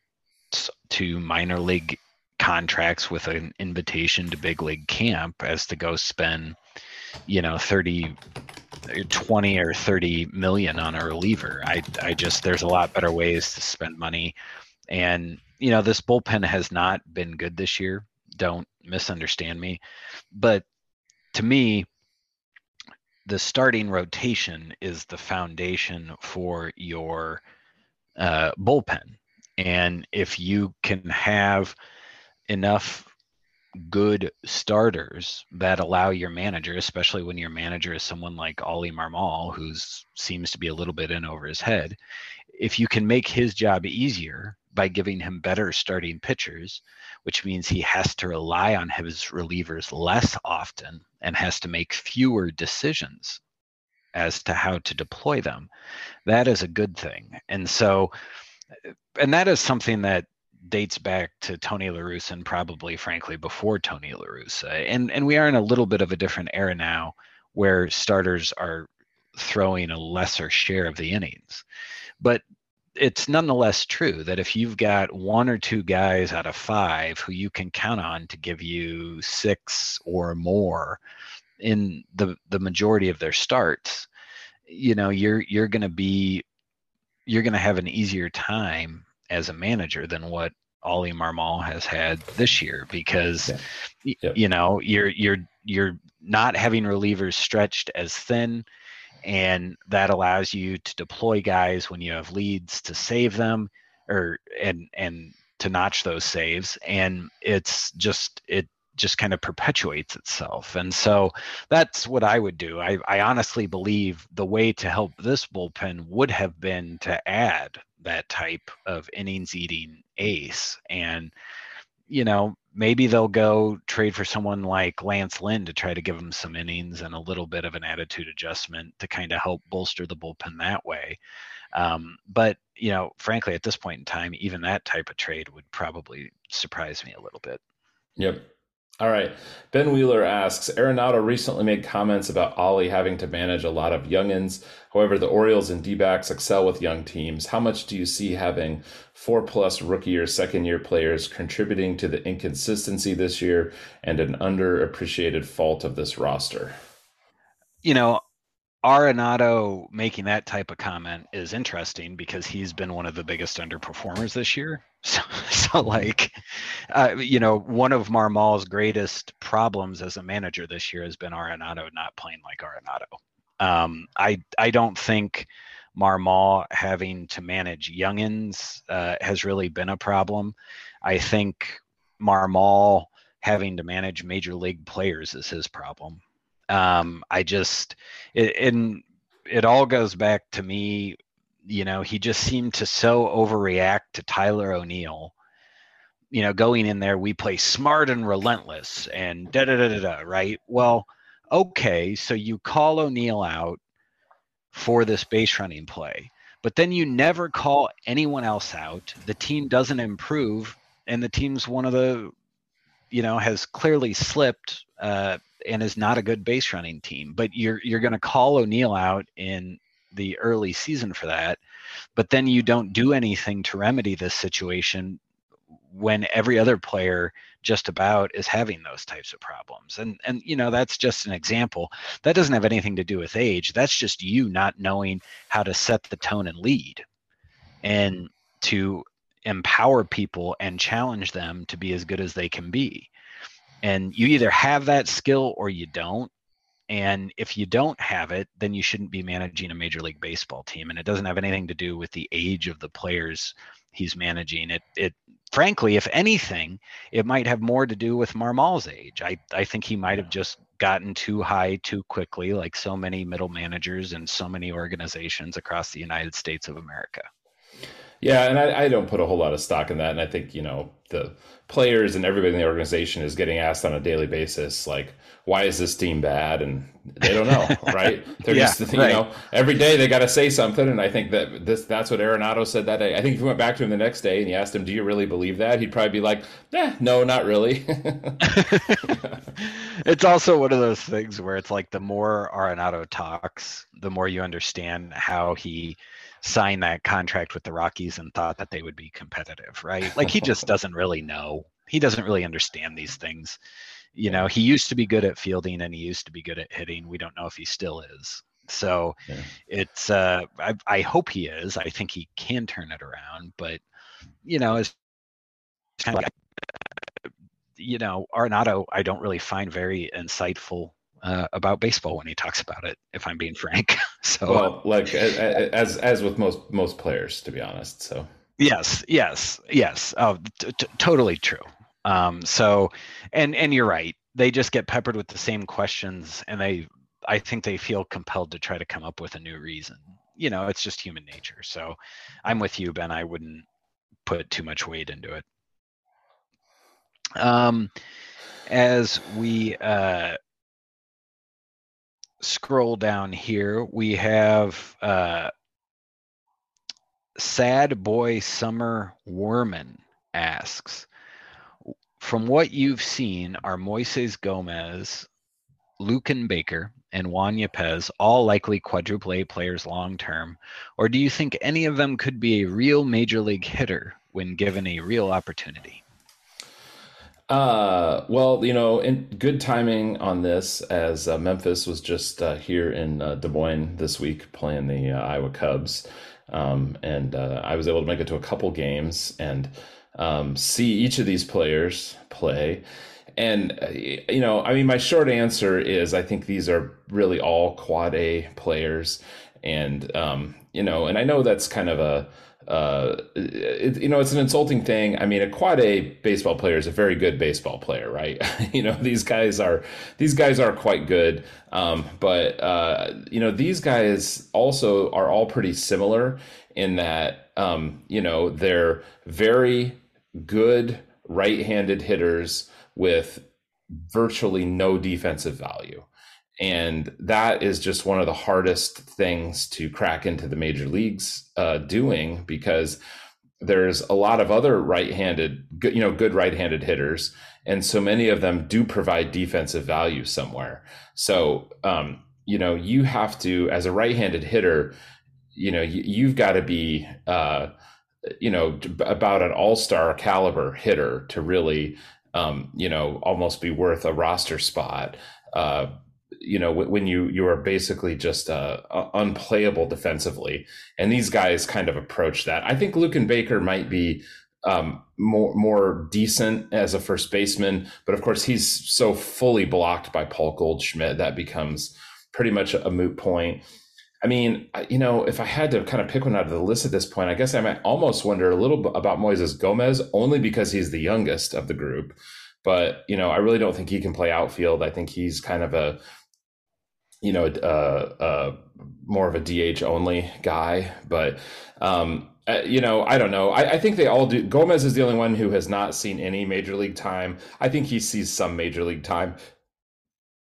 to minor league contracts with an invitation to big league camp as to go spend, you know, 30 20 or 30 million on a reliever. I I just there's a lot better ways to spend money. And you know, this bullpen has not been good this year. Don't misunderstand me. But to me, the starting rotation is the foundation for your uh, bullpen. And if you can have enough good starters that allow your manager, especially when your manager is someone like Ollie Marmol, who seems to be a little bit in over his head, if you can make his job easier by giving him better starting pitchers, which means he has to rely on his relievers less often and has to make fewer decisions as to how to deploy them, that is a good thing. And so, and that is something that dates back to Tony La Russa and probably, frankly, before Tony La Russa. Uh, and and we are in a little bit of a different era now, where starters are throwing a lesser share of the innings. But it's nonetheless true that if you've got one or two guys out of five who you can count on to give you six or more in the the majority of their starts, you know you're you're going to be you're going to have an easier time as a manager than what Ollie Marmol has had this year because yeah. Yeah. you know you're you're you're not having relievers stretched as thin and that allows you to deploy guys when you have leads to save them or and and to notch those saves and it's just it just kind of perpetuates itself. And so that's what I would do. I, I honestly believe the way to help this bullpen would have been to add that type of innings eating ace. And, you know, maybe they'll go trade for someone like Lance Lynn to try to give him some innings and a little bit of an attitude adjustment to kind of help bolster the bullpen that way. Um, but you know, frankly, at this point in time, even that type of trade would probably surprise me a little bit.
Yep. All right. Ben Wheeler asks Arenado recently made comments about Ollie having to manage a lot of youngins. However, the Orioles and D backs excel with young teams. How much do you see having four plus rookie or second year players contributing to the inconsistency this year and an underappreciated fault of this roster?
You know, Arenado making that type of comment is interesting because he's been one of the biggest underperformers this year. So, so like, uh, you know, one of Marmol's greatest problems as a manager this year has been Arenado not playing like Arenado. Um, I I don't think Marmol having to manage youngins uh, has really been a problem. I think Marmol having to manage major league players is his problem. Um, I just it, and it all goes back to me. You know, he just seemed to so overreact to Tyler O'Neill. You know, going in there, we play smart and relentless, and da da da da da. Right? Well, okay, so you call O'Neill out for this base running play, but then you never call anyone else out. The team doesn't improve, and the team's one of the, you know, has clearly slipped uh, and is not a good base running team. But you're you're going to call O'Neill out in the early season for that, but then you don't do anything to remedy this situation when every other player just about is having those types of problems. And and you know that's just an example. That doesn't have anything to do with age. That's just you not knowing how to set the tone and lead and to empower people and challenge them to be as good as they can be and you either have that skill or you don't. And if you don't have it, then you shouldn't be managing a Major League Baseball team. And it doesn't have anything to do with the age of the players he's managing. It, it, frankly, if anything, it might have more to do with Marmol's age. I, I think he might have just gotten too high too quickly, like so many middle managers and so many organizations across the United States of America.
Yeah, and I, I, don't put a whole lot of stock in that. And I think, you know, the players and everybody in the organization is getting asked on a daily basis, like, why is this team bad? And they don't know, right? They're yeah, just, you right. know, every day they got to say something. And I think that this, that's what Arenado said that day. I think if you went back to him the next day and you asked him, do you really believe that? He'd probably be like, eh, no, not really.
it's also one of those things where it's like the more Arenado talks, the more you understand how he signed that contract with the Rockies and thought that they would be competitive, right? Like he just doesn't really know. He doesn't really understand these things you know he used to be good at fielding and he used to be good at hitting we don't know if he still is so yeah. it's uh I, I hope he is i think he can turn it around but you know it's kind of like you know Arenado I don't really find very insightful uh, about baseball when he talks about it if I'm being frank so
well like as as with most most players to be honest so
yes yes yes oh t- t- totally true um, so, and and you're right. They just get peppered with the same questions, and they, I think they feel compelled to try to come up with a new reason. You know, it's just human nature. So, I'm with you, Ben. I wouldn't put too much weight into it. Um, as we uh, scroll down here, we have uh, Sad Boy Summer Werman asks, from what you've seen, are Moises Gomez, Luken Baker, and Juan Yepez all likely quadruple A players long term? Or do you think any of them could be a real major league hitter when given a real opportunity?
Uh, well, you know, good timing on this, as uh, Memphis was just uh, here in uh, Des Moines this week playing the uh, Iowa Cubs, um, and uh, I was able to make it to a couple games and um, see each of these players play. And, you know, I mean, my short answer is I think these are really all quad A players. And, um, you know, and I know that's kind of a, uh, it, you know, it's an insulting thing. I mean, a quad A baseball player is a very good baseball player, right? you know, these guys are these guys are quite good. Um, but uh, you know, these guys also are all pretty similar in that um, you know they're very good right-handed hitters with virtually no defensive value. And that is just one of the hardest things to crack into the major leagues uh, doing because there's a lot of other right-handed, you know, good right-handed hitters, and so many of them do provide defensive value somewhere. So, um, you know, you have to, as a right-handed hitter, you know, you, have got to be uh, you know, about an all star caliber hitter to really, um, you know, almost be worth a roster spot. Uh, you know, when you you are basically just uh, unplayable defensively, and these guys kind of approach that. I think Luken Baker might be um, more more decent as a first baseman, but of course he's so fully blocked by Paul Goldschmidt that becomes pretty much a moot point. I mean, you know, if I had to kind of pick one out of the list at this point, I guess I might almost wonder a little bit about Moises Gomez, only because he's the youngest of the group. But you know, I really don't think he can play outfield. I think he's kind of a, you know, uh, uh, more of a DH only guy. But um, uh, you know, I don't know. I, I, think they all do. Gomez is the only one who has not seen any major league time. I think he sees some major league time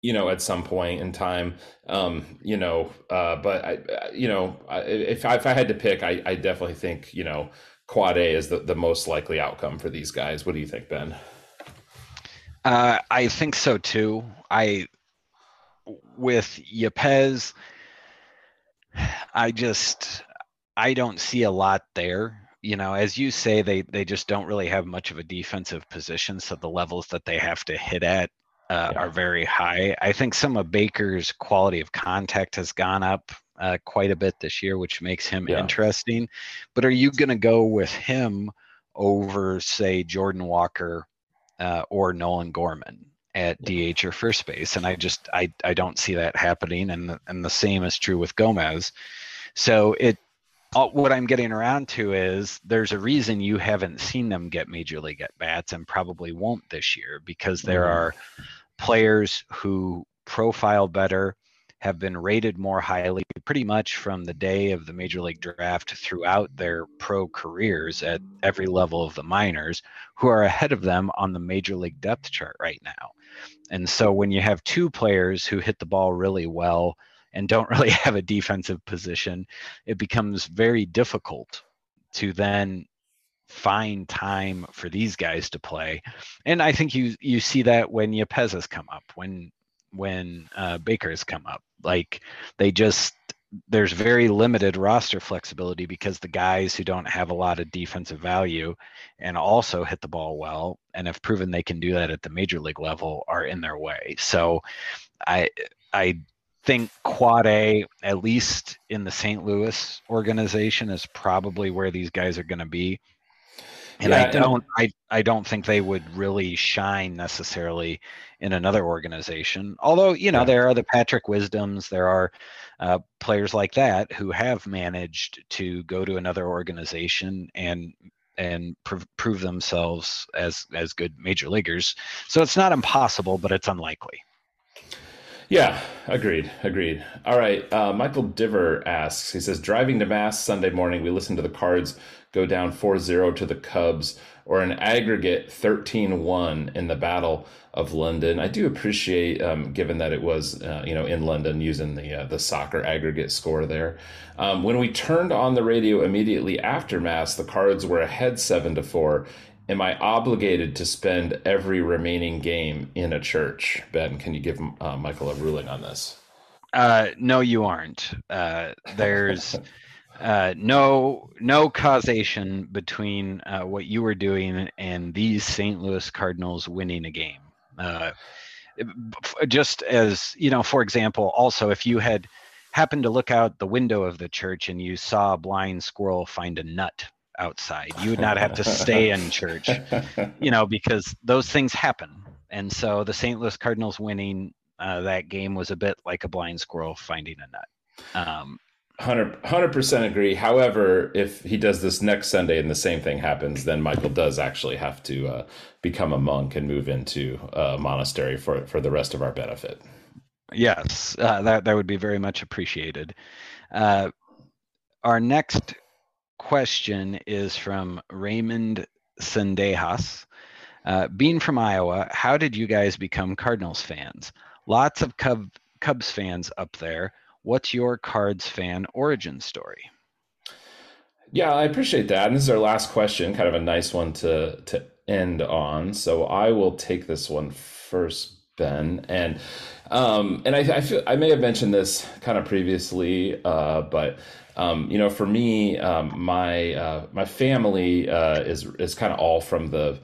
you know, at some point in time, um, you know, uh, but I, you know, if I, if I had to pick, I, I definitely think, you know, quad A is the, the most likely outcome for these guys. What do you think, Ben?
Uh, I think so too. I, with Yepez, I just, I don't see a lot there. You know, as you say, they they just don't really have much of a defensive position. So the levels that they have to hit at uh, yeah. are very high. I think some of Baker's quality of contact has gone up uh, quite a bit this year, which makes him yeah. interesting. But are you going to go with him over, say, Jordan Walker uh, or Nolan Gorman at yeah. DH or first base? And I just I I don't see that happening. And and the same is true with Gomez. So it what I'm getting around to is there's a reason you haven't seen them get major league at bats and probably won't this year because there mm. are players who profile better have been rated more highly pretty much from the day of the major league draft throughout their pro careers at every level of the minors, who are ahead of them on the major league depth chart right now. And so when you have two players who hit the ball really well and don't really have a defensive position, it becomes very difficult to then find time for these guys to play. And I think you you see that when Yepez has come up, when when uh, Baker's come up. Like they just there's very limited roster flexibility because the guys who don't have a lot of defensive value and also hit the ball well and have proven they can do that at the major league level are in their way. So I I think quad A, at least in the St. Louis organization, is probably where these guys are going to be and yeah, I don't I, I don't think they would really shine necessarily in another organization. Although, you know, yeah. there are the Patrick Wisdoms, there are uh, players like that who have managed to go to another organization and and pr- prove themselves as as good major leaguers. So it's not impossible, but it's unlikely.
Yeah, agreed, agreed. All right, uh, Michael Diver asks. He says, driving to Mass Sunday morning, we listened to the Cards go down 4-0 to the Cubs, or an aggregate 13-1 in the Battle of London. I do appreciate, um, given that it was, uh, you know, in London, using the uh, the soccer aggregate score there. Um, when we turned on the radio immediately after Mass, the Cards were ahead seven to four am I obligated to spend every remaining game in a church? Ben, can you give uh, Michael a ruling on this?
Uh, no, you aren't. Uh, there's uh, no no causation between uh, what you were doing and these St. Louis Cardinals winning a game. Uh, just as you know, for example, also if you had happened to look out the window of the church and you saw a blind squirrel find a nut outside. You would not have to stay in church, you know, because those things happen. And so the St. Louis Cardinals winning uh, that game was a bit like a blind squirrel finding a nut. Um,
100 percent agree. However, if he does this next Sunday and the same thing happens, then Michael does actually have to uh, become a monk and move into a monastery for for the rest of our benefit.
Yes, uh, that that would be very much appreciated. Uh, our next question is from Raymond Sendejas. Uh, being from Iowa, how did you guys become Cardinals fans? Lots of Cub, Cubs fans up there. What's your Cards fan origin story?
Yeah, I appreciate that. And this is our last question, kind of a nice one to to end on. So I will take this one first, Ben. And um, and I, I feel I may have mentioned this kind of previously, uh, but um, you know, for me, um, my uh, my family uh, is is kind of all from the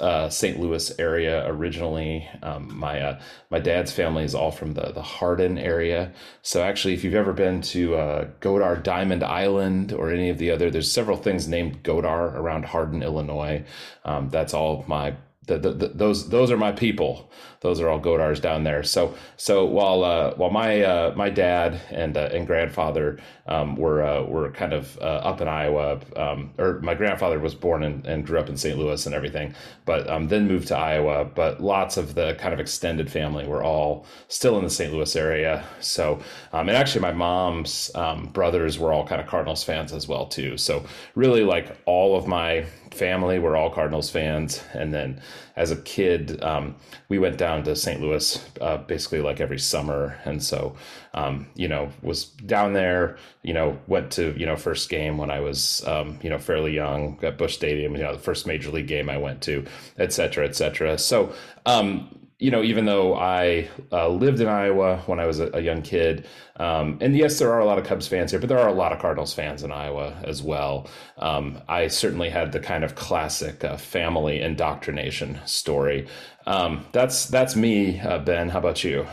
uh, St. Louis area originally. Um, my uh, my dad's family is all from the the Hardin area. So actually, if you've ever been to uh, Godar Diamond Island or any of the other, there's several things named Godar around Hardin, Illinois. Um, that's all my the, the, the, those those are my people. Those are all Godars down there. So so while uh, while my uh, my dad and uh, and grandfather um, were uh, were kind of uh, up in Iowa, um, or my grandfather was born in, and grew up in St. Louis and everything, but um, then moved to Iowa. But lots of the kind of extended family were all still in the St. Louis area. So um, and actually my mom's um, brothers were all kind of Cardinals fans as well too. So really like all of my family were all Cardinals fans, and then as a kid, um, we went down to St. Louis uh, basically like every summer, and so um, you know was down there. You know, went to you know first game when I was um, you know fairly young at Busch Stadium. You know, the first major league game I went to, et cetera, et cetera. So um, you know, even though I uh, lived in Iowa when I was a, a young kid, um, and yes, there are a lot of Cubs fans here, but there are a lot of Cardinals fans in Iowa as well. Um, I certainly had the kind of classic uh, family indoctrination story. Um, that's that's me, uh, Ben. How about you?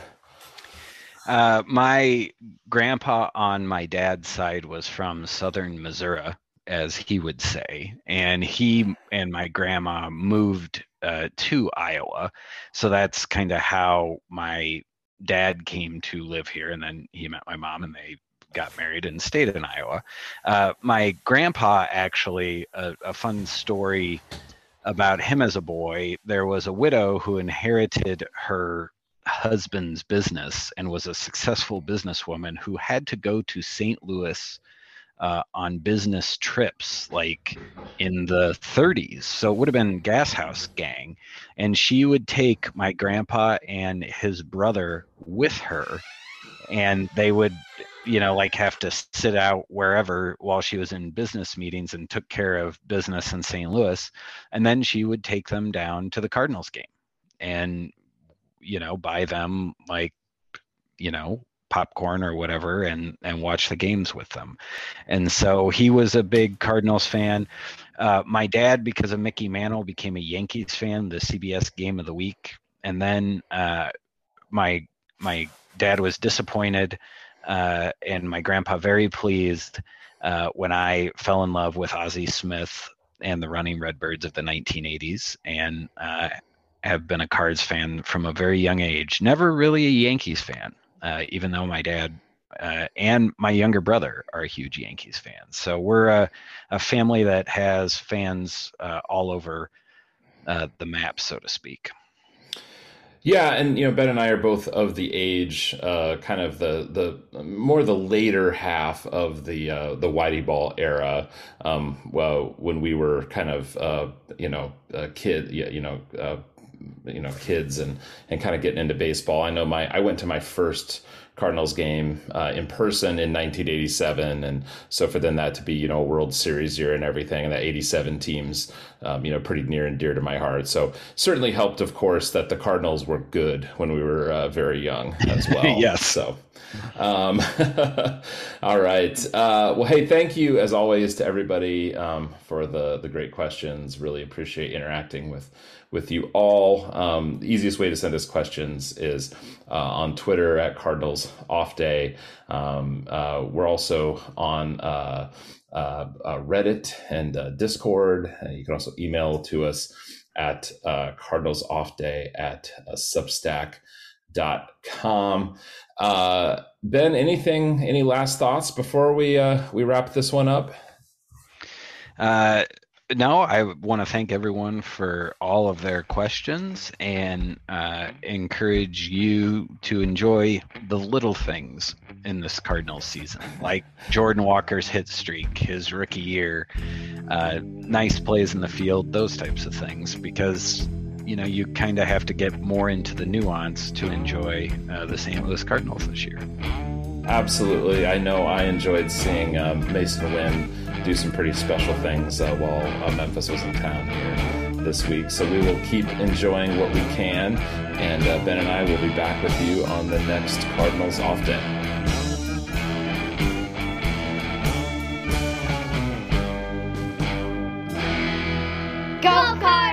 Uh, my grandpa on my dad's side was from southern Missouri, as he would say, and he and my grandma moved uh, to Iowa. So that's kind of how my dad came to live here, and then he met my mom, and they got married and stayed in Iowa. Uh, my grandpa actually, a, a fun story about him as a boy. There was a widow who inherited her husband's business and was a successful businesswoman who had to go to St. Louis uh, on business trips like in the 30s. So it would have been Gas House Gang. And she would take my grandpa and his brother with her. And they would, you know, like have to sit out wherever while she was in business meetings and took care of business in St. Louis. And then she would take them down to the Cardinals game and, you know, buy them like, you know, popcorn or whatever and and watch the games with them. And so he was a big cardinals fan. Uh, my dad because of mickey mantle became a yankees fan the cbs game of the week. And then uh, my my dad was disappointed uh, and my grandpa very pleased uh, when i fell in love with ozzie smith and the running redbirds of the 1980s and uh, have been a cards fan from a very young age. Never really a yankees fan uh, even though my dad uh, and my younger brother are huge Yankees fans. So we're a, a family that has fans uh, all over uh, the map, so to speak.
Yeah, and you know Ben and I are both of the age, uh, kind of the the more the later half of the uh, the Whitey Ball era. Um, well, when we were kind of uh, you know a kid, you know you know kids and and kind of getting into baseball. I know my I went to my first Cardinals game uh, in person in 1987, and so for then that to be you know a World Series year and everything, and that 87 teams, um, you know, pretty near and dear to my heart. So certainly helped, of course, that the Cardinals were good when we were uh, very young as well.
yes.
So. Um, all right. Uh, well, hey, thank you as always to everybody um, for the the great questions. Really appreciate interacting with with you all. Um, the easiest way to send us questions is uh, on Twitter at Cardinals Off Day. Um, uh, we're also on uh, uh, uh Reddit and uh, Discord. you can also email to us at Cardinals Off Day at Substack.com. ben, anything, any last thoughts before we we wrap this one up?
No, I want to thank everyone for all of their questions and uh, encourage you to enjoy the little things in this Cardinals season, like Jordan Walker's hit streak, his rookie year, uh, nice plays in the field, those types of things, because you know you kind of have to get more into the nuance to enjoy uh, the St. Louis Cardinals this year.
Absolutely, I know I enjoyed seeing um, Masyn Winn do some pretty special things uh, while uh, Memphis was in town here this week. So we will keep enjoying what we can, and uh, Ben and I will be back with you on the next Cardinals off day.
Go Cardinals!